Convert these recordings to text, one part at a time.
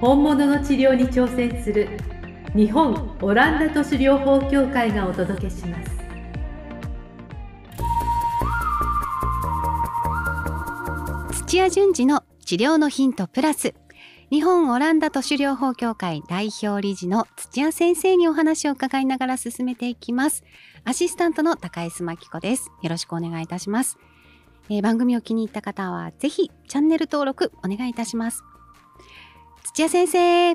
本物の治療に挑戦する日本オランダ都市療法協会がお届けします。土屋順次の治療のヒントプラス。日本オランダ都市療法協会代表理事の土屋先生にお話を伺いながら進めていきます。アシスタントの高江真紀子です。よろしくお願いいたします、えー、番組を気に入った方はぜひチャンネル登録お願いいたします。土屋先生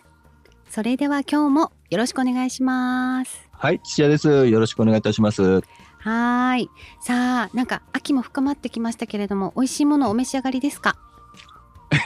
それでは今日もよろしくお願いしますはい土屋ですよろしくお願いいたしますはいさあなんか秋も深まってきましたけれども美味しいものお召し上がりですか？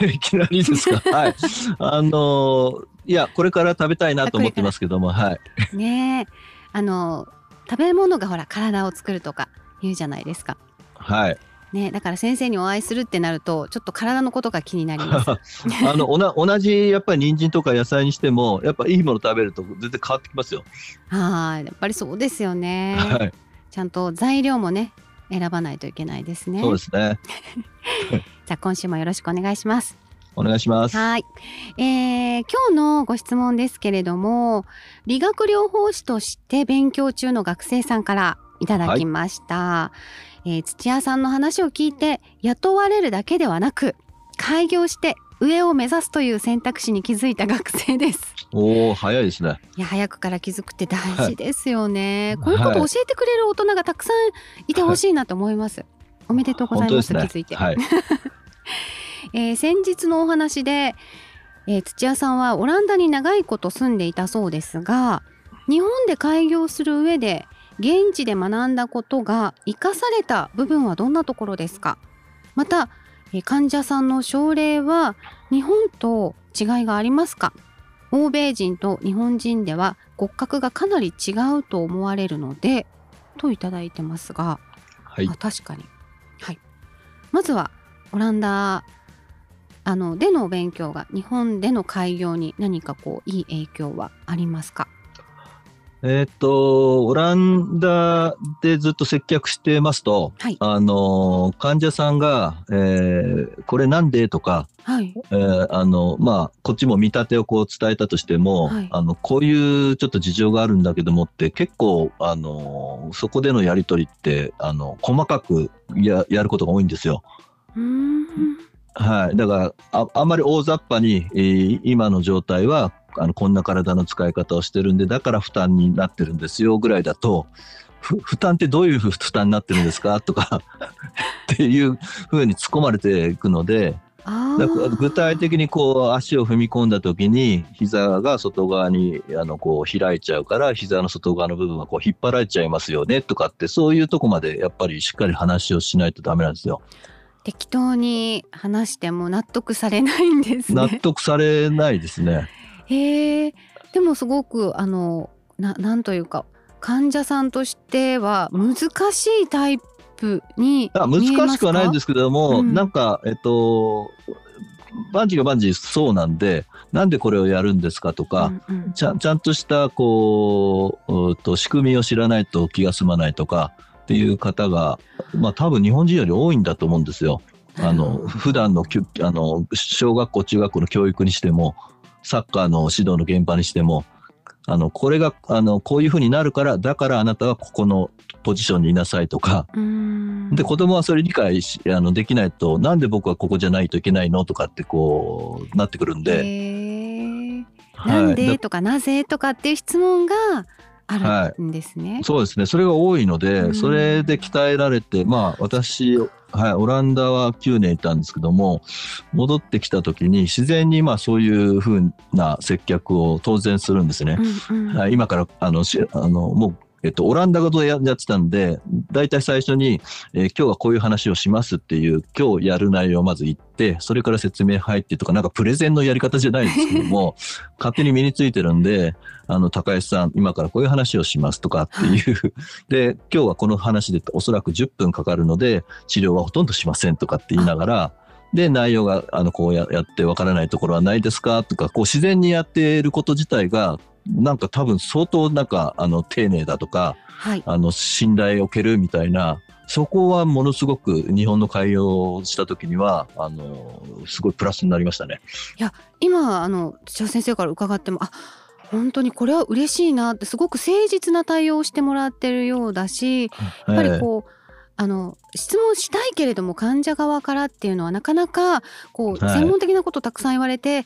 いきなりですか？はい。あのいやこれから食べたいなと思ってますけども、はい。ねあの食べ物がほら体を作るとか言うじゃないですか。はい。ね、だから先生にお会いするってなるとちょっと体のことが気になります。あのおな同じやっぱり人参とか野菜にしてもやっぱいいもの食べると全然変わってきますよ。はい、やっぱりそうですよね。はい。ちゃんと材料もね選ばないといけないですね。そうですね。じゃあ今週もよろしくお願いします。お願いします。はい、えー、今日のご質問ですけれども、理学療法士として勉強中の学生さんからいただきました。はい、えー、土屋さんの話を聞いて雇われるだけではなく開業して上を目指すという選択肢に気づいた学生です。おお、早いですね。いや、早くから気づくって大事ですよね。はい、こういうことを教えてくれる大人がたくさんいてほしいなと思います。はい、おめでとうございます。ね、気づいて。はい、えー、先日のお話で、えー、土屋さんはオランダに長いこと住んでいたそうですが、日本で開業する上で現地で学んだことが生かされた部分はどんなところですか？また患者さんの症例は日本と違いがありますか？欧米人と日本人では骨格がかなり違うと思われるのでといただいてますが、はい、あ確かに、はい、まずはオランダあのでの勉強が日本での開業に何かこういい影響はありますか？えっ、と、オランダでずっと接客してますと、はい、あの、患者さんが、えー、これなんでとか、はい、えー、あの、まあ、こっちも見立てをこう伝えたとしても、はい、あの、こういうちょっと事情があるんだけどもって結構、あの、そこでのやりとりって、あの、細かくややることが多いんですよ。はい。だから、ああんまり大雑把に、えー、今の状態はあのこんな体の使い方をしてるんでだから負担になってるんですよぐらいだと負担ってどういう負担になってるんですか？とか っていうふうに突っ込まれていくのでだから具体的にこう足を踏み込んだ時に膝が外側にあのこう開いちゃうから膝の外側の部分はこう引っ張られちゃいますよね？とかってそういうとこまでやっぱりしっかり話をしないとダメなんですよ。適当に話しても納得されないんです、ね、納得されないですね。へえでもすごくあのななんというか患者さんとしては難しいタイプに難しくはないんですけども、うん、なんかえっと万事が万事そうなんでなんでこれをやるんですかとか、うんうん、ちゃちゃんとしたこうと仕組みを知らないと気が済まないとかっていう方が、まあ、多分日本人より多いんだと思うんですよ。あの普段のあの小学校中学校の教育にしてもサッカーの指導の現場にしても、あの、これが、あの、こういうふうになるから、だからあなたはここのポジションにいなさいとか、で、子供はそれ理解しあのできないと、なんで僕はここじゃないといけないのとかってこう、なってくるんで。なんでとか、なぜとかっていう質問が、あるんですね、はい、そうですね。それが多いので、それで鍛えられて、まあ私、はい、オランダは9年いたんですけども、戻ってきた時に自然にまあそういうふうな接客を当然するんですね。うんうん、はい、今からあのしあのもうえっと、オランダ語でやってたんで、大体最初に、えー、今日はこういう話をしますっていう、今日やる内容をまず言って、それから説明入ってとか、なんかプレゼンのやり方じゃないんですけども、勝手に身についてるんで、あの、高橋さん、今からこういう話をしますとかっていう、で、今日はこの話でおそらく10分かかるので、治療はほとんどしませんとかって言いながら、で、内容が、あの、こうやってわからないところはないですかとか、こう自然にやっていること自体が、なんか多分相当なんか、あの、丁寧だとか、はい、あの、信頼を受けるみたいな、そこはものすごく日本の開業をした時には、あの、すごいプラスになりましたね。いや、今、あの、土屋先生から伺っても、あ、本当にこれは嬉しいなってすごく誠実な対応をしてもらってるようだしやっぱりこう、あの質問したいけれども患者側からっていうのはなかなかこう専門的なことたくさん言われて、はい、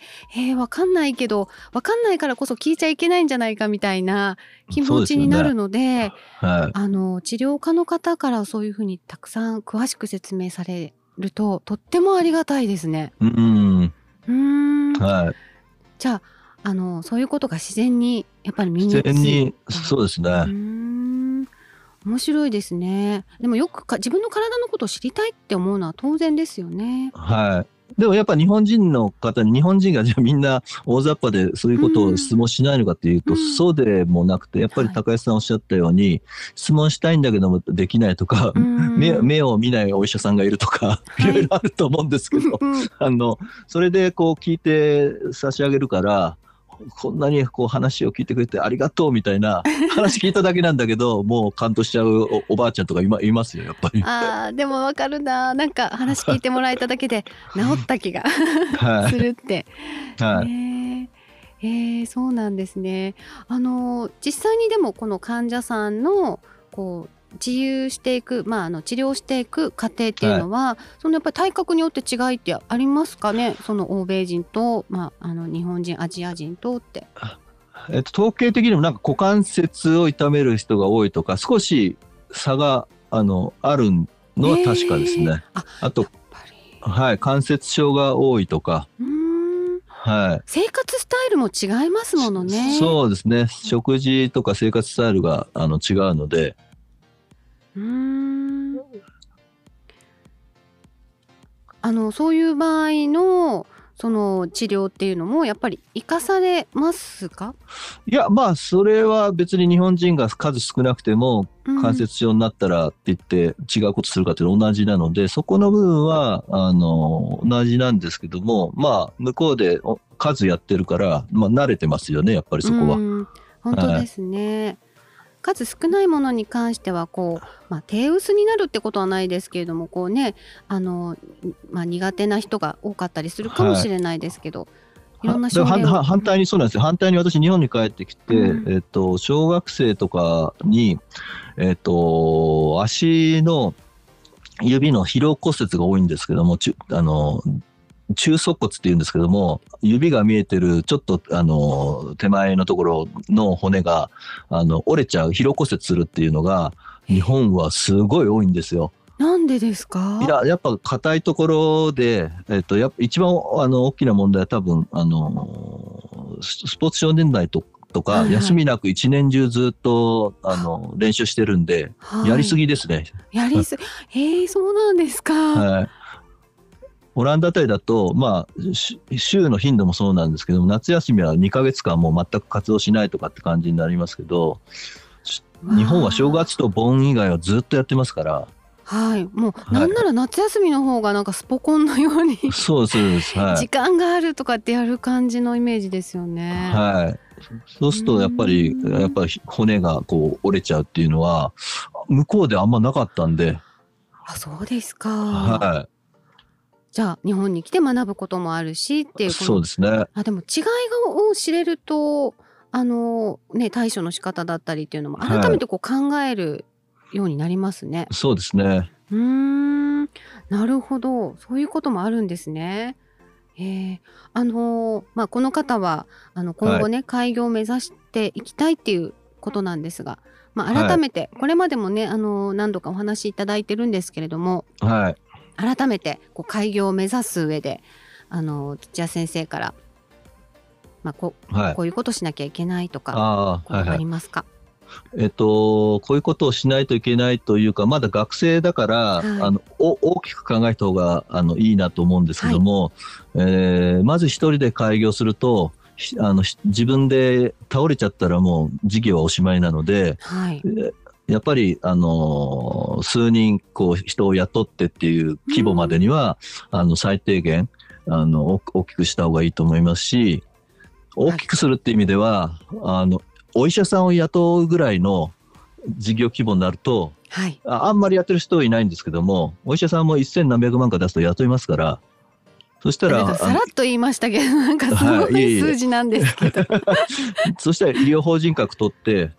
えー、分かんないけど分かんないからこそ聞いちゃいけないんじゃないかみたいな気持ちになるので、ね。はい、あの治療家の方からそういうふうにたくさん詳しく説明されるととってもありがたいですね。うん。うん。はい、じゃああのそういうことが自然にやっぱり身につ自然にそうですね。面白いですね。でもよくか自分の体のことを知りたいって思うのは当然ですよね。はい。でもやっぱ日本人の方に日本人がじゃあみんな大雑把でそういうことを質問しないのかっていうと、うん、そうでもなくてやっぱり高橋さんおっしゃったように、はい、質問したいんだけどもできないとか、うん、目目を見ないお医者さんがいるとか、い、ろいろあると思うんですけど、あのそれでこう聞いて差し上げるからこんなにこう話を聞いてくれてありがとうみたいな 話聞いただけなんだけどもう感動しちゃうおおばあちゃんとかいまいますよやっぱり。あでもわかるななんか話聞いてもらえただけで治った気がするって。はい、ねえー、そうなんですね。あの実際にでもこの患者さんのこう治癒していく、まあ、あの治療していく過程っていうのは、はい、そのやっぱり体格によって違いってありますかね？その欧米人と、まあ、あの日本人アジア人とって。えっと、統計的にもなんか股関節を痛める人が多いとか少し差があのあるのは確かですね。ああとはい関節症が多いとか。はい、生活スタイルも違いますものね。そうですね。食事とか生活スタイルがあの違うので、うん。あのそういう場合のその治療っていうのもやっぱり生かされますか？いやまあそれは別に日本人が数少なくても関節症になったらって言って違うことするかっていうの同じなのでそこの部分はあの同じなんですけどもまあ向こうで数やってるから、まあ、慣れてますよねやっぱりそこは。本当ですね、はい数少ないものに関してはこう、まあ、低薄になるってことはないですけれどもこうねあの、まあ、苦手な人が多かったりするかもしれないですけど。はいいろんな反対にそうなんですよ。反対に私日本に帰ってきて、うん、えっと小学生とかにえっと足の指の疲労骨折が多いんですけども、ちあの中足骨っていうんですけども、指が見えてるちょっとあの手前のところの骨があの折れちゃう、疲労骨折するっていうのが、日本はすごい多いんですよ。なんでですか？いや、やっぱ硬いところで、えっと、や一番あの大きな問題は多分、あの、スポーツ少年代ととか、休みなく一年中ずっと、あの、練習してるんで、はい、やりすぎですね。やりすぎ、へ え、そうなんですか。はい。オランダあたりだと、まあ、週の頻度もそうなんですけど夏休みは2か月間もう全く活動しないとかって感じになりますけど、日本は正月と盆以外はずっとやってますから。はい、もうなんなら夏休みの方がなんかスポコンのように、はい、そうです、はい、時間があるとかってやる感じのイメージですよね。はい。そうするとやっぱりやっぱり骨がこう折れちゃうっていうのは向こうであんまなかったんで。あ、そうですか。はい。じゃあ日本に来て学ぶこともあるしっていうそうですね。あでも違いを知れるとあのね対処の仕方だったりっていうのも改めてこう考えるようになりますね。はい、そうですね。うんなるほど。そういうこともあるんですね。えー、あのー、まあ、この方はあの今後ね、はい、開業を目指していきたいっていうことなんですが、まあ、改めて、これまでもね、あのー、何度かお話しいただいてるんですけれども、はい、改めてこう開業を目指す上であの土屋先生から、まあこはい、こういうことしなきゃいけないとかあ,、ありますか、えっと、こういうことをしないといけないというか、まだ学生だから、はい、あの大きく考えた方があのいいなと思うんですけども、はい、えー、まず一人で開業すると、あの自分で倒れちゃったらもう事業はおしまいなので、はい、やっぱり、あの数人こう人を雇ってっていう規模までには、うん、あの最低限あの大きくした方がいいと思いますし大きくするっていう意味では、あのお医者さんを雇うぐらいの事業規模になると、はい、ああんまりやってる人いないんですけどもお医者さんも一千何百万か出すと雇いますからそしたらさらっと言いましたけどなんかすごい数字なんですけど、はい、そしたら医療法人格取って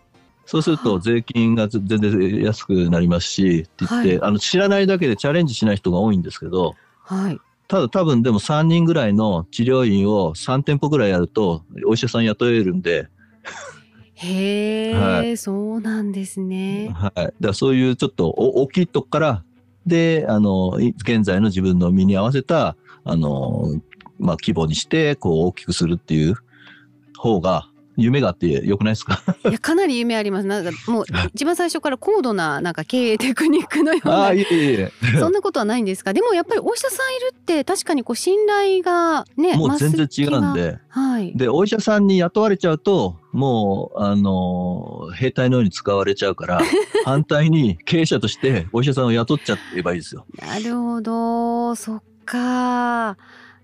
そうすると税金が全然安くなりますしって言って、はい、あの知らないだけでチャレンジしない人が多いんですけど、はい、ただ多分でも3人ぐらいの治療院を3店舗ぐらいやるとお医者さん雇えるんで。へえ、はい、そうなんですね。はい。だそういうちょっと大きいとこから、で、あの、現在の自分の身に合わせた、あの、まあ、規模にして、こう大きくするっていう方が、夢があってよくないですか？いやかなり夢あります。なんかもう一番最初から高度ななんか経営テクニックのようないえ そんなことはないんですか？でもやっぱりお医者さんいるって確かにこう信頼がねもう全然違うんで、はい、でお医者さんに雇われちゃうともうあの兵隊のように使われちゃうから 反対に経営者としてお医者さんを雇っちゃえばいいですよ。なるほど。そっか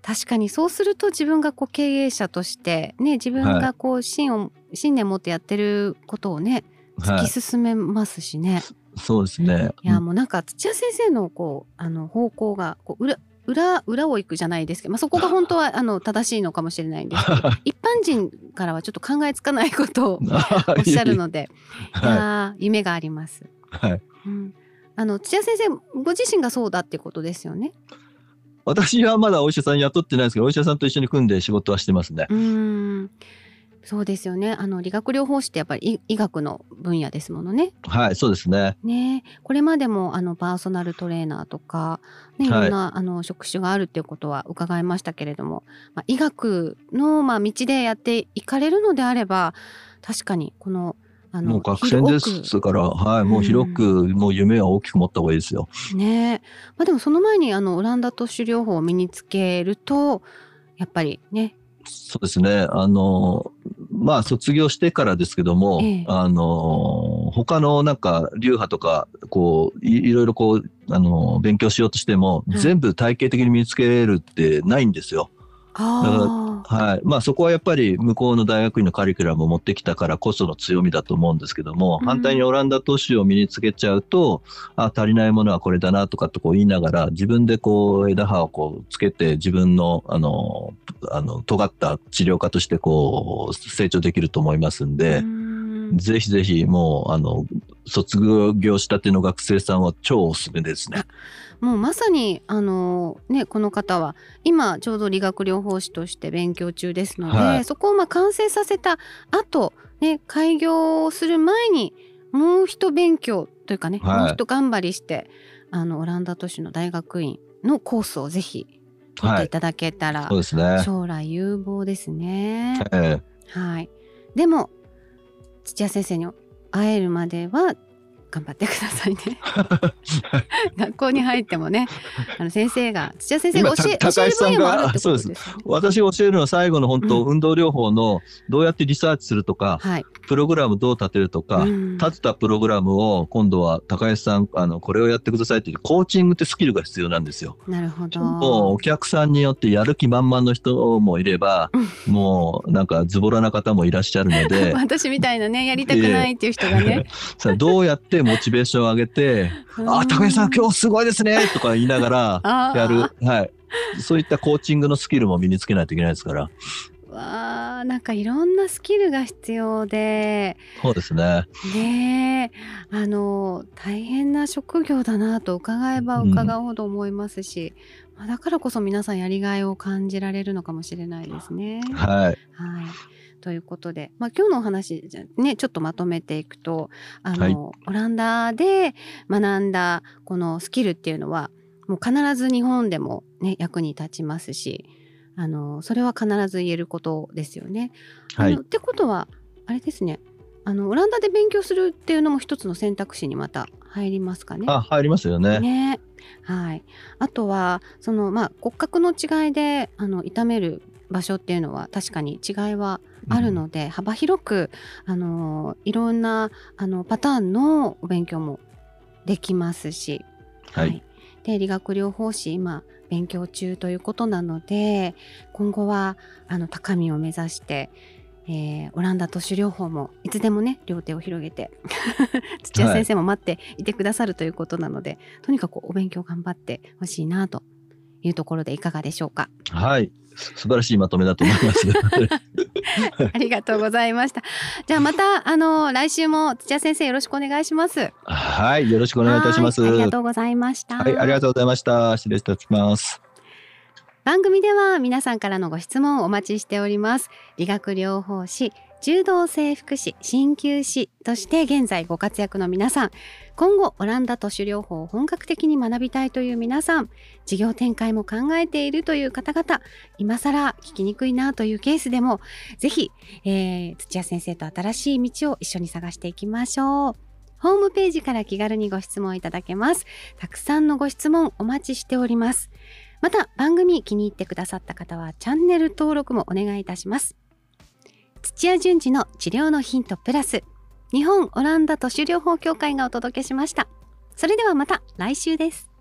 確かにそうすると自分がこう経営者としてね自分がこう信を、信念持ってやってることをね突き進めますしね。はい、そうですね。いやもうなんか土屋先生のこうあの方向がこう裏裏裏を行くじゃないですけど、まあ、そこが本当は あの正しいのかもしれないんですけど一般人からはちょっと考えつかないことを おっしゃるのでいや夢があります。はい、うん、あの土屋先生ご自身がそうだってことですよね。私はまだお医者さん雇ってないですけどお医者さんと一緒に組んで仕事はしてますね。うんそうですよね。あの理学療法士ってやっぱり医学の分野ですものね。はい、そうですね。ね、これまでもあのパーソナルトレーナーとか、ね、いろんな、はい、あの職種があるっていうことは伺いましたけれども、まあ、医学のまあ道でやっていかれるのであれば、確かにこのもう学生ですから、はい、もう広く、うん、もう夢は大きく持った方がいいですよ。ねまあ、でもその前にあのオランダ都市療法を身につけるとやっぱりね。そうですね。あのまあ卒業してからですけども、ええ、あの他のなんか流派とかこういろいろこうあの勉強しようとしても、全部体系的に身につけるってないんですよ。はいまあ、そこはやっぱり向こうの大学院のカリキュラムを持ってきたからこその強みだと思うんですけども、うん、反対にオランダ都市を身につけちゃうとあ足りないものはこれだなとかとこう言いながら自分でこう枝葉をこうつけて自分のあのあの尖った治療家としてこう成長できると思いますんで。うんぜひぜひもうあの卒業したての学生さんは超おすすめですね。もうまさにあのねこの方は今ちょうど理学療法士として勉強中ですので、はい、そこをまあ完成させた後ね開業する前にもう一勉強というかね、はい、もう一頑張りしてあのオランダ都市の大学院のコースをぜひ取っていただけたら、はい、ね、将来有望ですね。はい、でも土屋先生に会えるまでは頑張ってくださいね。学校に入ってもねあの先生が土屋先生が教え教える分野もあるってことです、ね、私が教えるのは最後の本当、うん、運動療法のどうやってリサーチするとか、はい、プログラムどう立てるとか、うん、立てたプログラムを今度は高橋さんあのこれをやってくださいっていうコーチングってスキルが必要なんですよ。なるほど。もうお客さんによってやる気満々の人もいれば、うん、もうなんかズボラな方もいらっしゃるので。私みたいなねやりたくないっていう人がね。さあどうやってモチベーションを上げて「あ高橋さん今日すごいですね」とか言いながら やる、はい、そういったコーチングのスキルも身につけないといけないですから。わあなんかいろんなスキルが必要で。そうですね。ねあの大変な職業だなと伺えば伺うほど思いますし、うん、だからこそ皆さんやりがいを感じられるのかもしれないですね。はい、はいということで、まあ、今日のお話じゃねちょっとまとめていくとあの、はい、オランダで学んだこのスキルっていうのはもう必ず日本でも、ね、役に立ちますしあのそれは必ず言えることですよね。はい、ってことはあれですねあのオランダで勉強するっていうのも一つの選択肢にまた入りますかね。あ入りますよね。ねはい、あとはその、まあ、骨格の違いであの痛める場所っていうのは確かに違いはあるので、うん、幅広くあのいろんなあのパターンのお勉強もできますし、はい、はい、で理学療法士今勉強中ということなので今後はあの高みを目指してえー、オランダ都市療法もいつでもね両手を広げて 土屋先生も待っていてくださるということなので、はい、とにかくお勉強頑張ってほしいなというところでいかがでしょうか？はい素晴らしいまとめだと思います ありがとうございました。じゃあまたあの来週も土屋先生よろしくお願いします。はいよろしくお願いいたします。ありがとうございました。はいありがとうございました。失礼いたします。番組では皆さんからのご質問をお待ちしております理学療法士柔道整復師鍼灸師として現在ご活躍の皆さん今後オランダ都市療法を本格的に学びたいという皆さん事業展開も考えているという方々今更聞きにくいなというケースでもぜひ、えー、土屋先生と新しい道を一緒に探していきましょう。ホームページから気軽にご質問いただけますたくさんのご質問お待ちしております。また番組気に入ってくださった方はチャンネル登録もお願いいたします。土屋順次の治療のヒントプラス。日本オランダ都市療法協会がお届けしました。それではまた来週です。